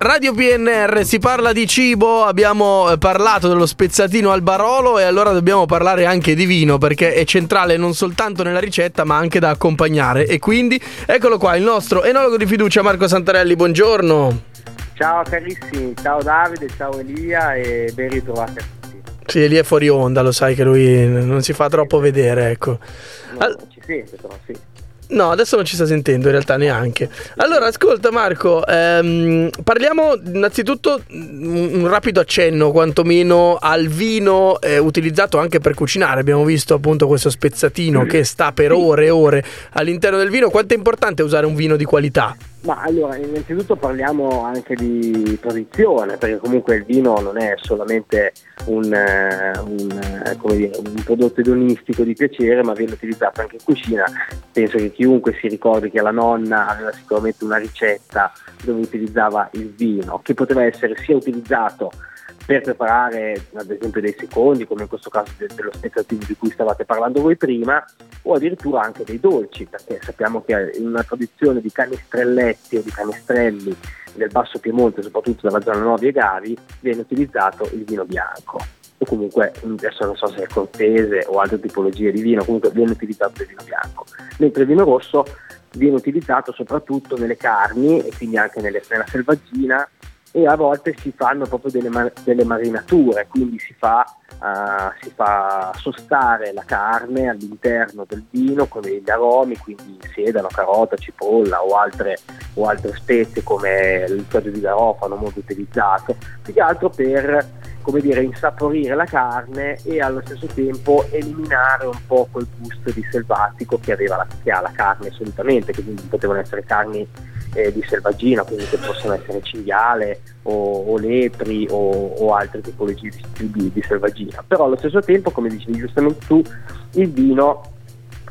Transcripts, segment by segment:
Radio PNR, si parla di cibo, abbiamo eh, parlato dello spezzatino al Barolo e allora dobbiamo parlare anche di vino perché è centrale non soltanto nella ricetta ma anche da accompagnare e quindi eccolo qua il nostro enologo di fiducia Marco Santarelli, buongiorno. Ciao carissimi, ciao Davide, ciao Elia e ben ritrovati a tutti. Sì, Elia è fuori onda, lo sai che lui non si fa troppo vedere, ecco. No, All- ci sente però, sì. No, adesso non ci sta sentendo in realtà neanche. Allora, ascolta Marco, ehm, parliamo innanzitutto un rapido accenno quantomeno al vino eh, utilizzato anche per cucinare. Abbiamo visto appunto questo spezzatino che sta per ore e ore all'interno del vino. Quanto è importante usare un vino di qualità? Ma allora, innanzitutto parliamo anche di tradizione, perché comunque il vino non è solamente un, eh, un, eh, dire, un, prodotto edonistico di piacere, ma viene utilizzato anche in cucina. Penso che chiunque si ricordi che la nonna aveva sicuramente una ricetta dove utilizzava il vino, che poteva essere sia utilizzato per preparare ad esempio dei secondi, come in questo caso de- dello spezzatino di cui stavate parlando voi prima, o addirittura anche dei dolci, perché sappiamo che in una tradizione di canestrelletti o di canestrelli del Basso Piemonte, soprattutto dalla zona Novi e Gavi, viene utilizzato il vino bianco. O comunque adesso non so se è cortese o altre tipologie di vino, comunque viene utilizzato il vino bianco, mentre il vino rosso viene utilizzato soprattutto nelle carni e quindi anche nelle, nella selvaggina e a volte si fanno proprio delle, mar- delle marinature, quindi si fa, uh, si fa, sostare la carne all'interno del vino con degli aromi, quindi sedano, carota, cipolla o altre, o altre spezie come il chiodo di garofano molto utilizzato, più che altro per come dire, insaporire la carne e allo stesso tempo eliminare un po' quel gusto di selvatico che, la, che ha la carne solitamente, che quindi potevano essere carni eh, di selvaggina, quindi che possono essere cinghiale o, o lepri o, o, altre tipologie di, di, di selvaggina. Però allo stesso tempo, come dicevi giustamente tu, il vino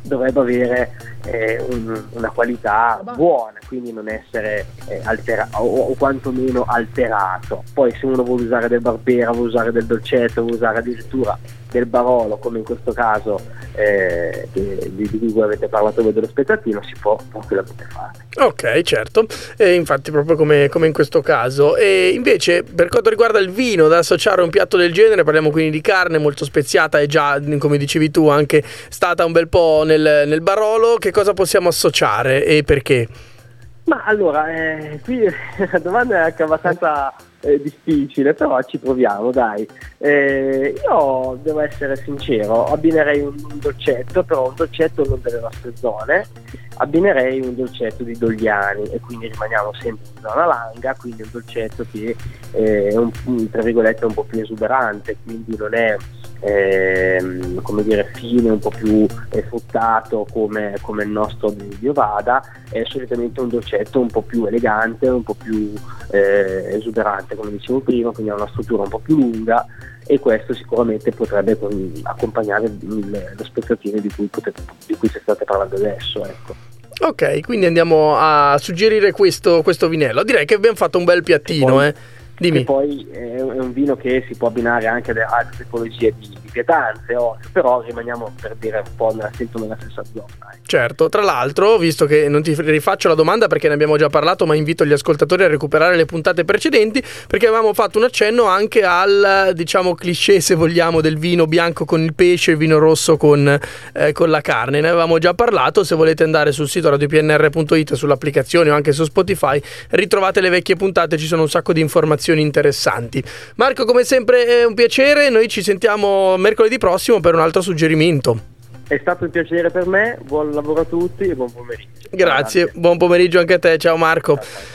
dovrebbe avere eh, un, una qualità buona, quindi non essere eh, alterato o, o, quantomeno alterato. Poi se uno vuole usare del barbera, vuole usare del dolcetto, vuole usare addirittura del Barolo, come in questo caso eh, di, di, cui avete parlato voi dello spettattino, si può tranquillamente fare. Ok, certo, e infatti proprio come, come, in questo caso. E invece per quanto riguarda il vino da associare a un piatto del genere, parliamo quindi di carne molto speziata e già, come dicevi tu, anche stata un bel po' nel, nel Barolo, che cosa possiamo associare e perché? Ma allora, eh, qui la domanda è anche abbastanza eh, difficile, però ci proviamo, dai. Eh, io devo essere sincero, abbinerei un, un, dolcetto, però un dolcetto non delle nostre zone, abbinerei un dolcetto di Dogliani e quindi rimaniamo sempre in zona Langa, quindi un dolcetto che eh, è un, tra virgolette un po' più esuberante, quindi non è ehm, come dire, fine, un po' più eh, fruttato come, come, il nostro di Ovada, è solitamente un dolcetto un po' più elegante, un po' più eh, esuberante, come dicevo prima, quindi ha una struttura un po' più lunga e questo sicuramente potrebbe accompagnare il, lo spezzatino di cui, potete, di cui state parlando adesso. Ecco. Ok, quindi andiamo a suggerire questo, questo vinello. Direi che abbiamo fatto un bel piattino, poi, eh. Dimmi. poi è un vino che si può abbinare anche ad altre tipologie di, di pietanze, però rimaniamo per dire un po' nella, nella stessa zona. Eh. Certo, tra l'altro, visto che non ti rifaccio la domanda perché ne abbiamo già parlato, ma invito gli ascoltatori a recuperare le puntate precedenti, perché avevamo fatto un accenno anche al, diciamo, cliché, se vogliamo, del vino bianco con il pesce e il vino rosso con, eh, con la carne. Ne avevamo già parlato, se volete andare sul sito radiopnr.it, sull'applicazione o anche su Spotify, ritrovate le vecchie puntate, ci sono un sacco di informazioni informazioni interessanti. Marco, come sempre è un piacere, noi ci sentiamo mercoledì prossimo per un altro suggerimento. È stato un piacere per me, buon lavoro a tutti e buon pomeriggio. Grazie, buon pomeriggio anche a te, ciao Marco. Ciao, ciao.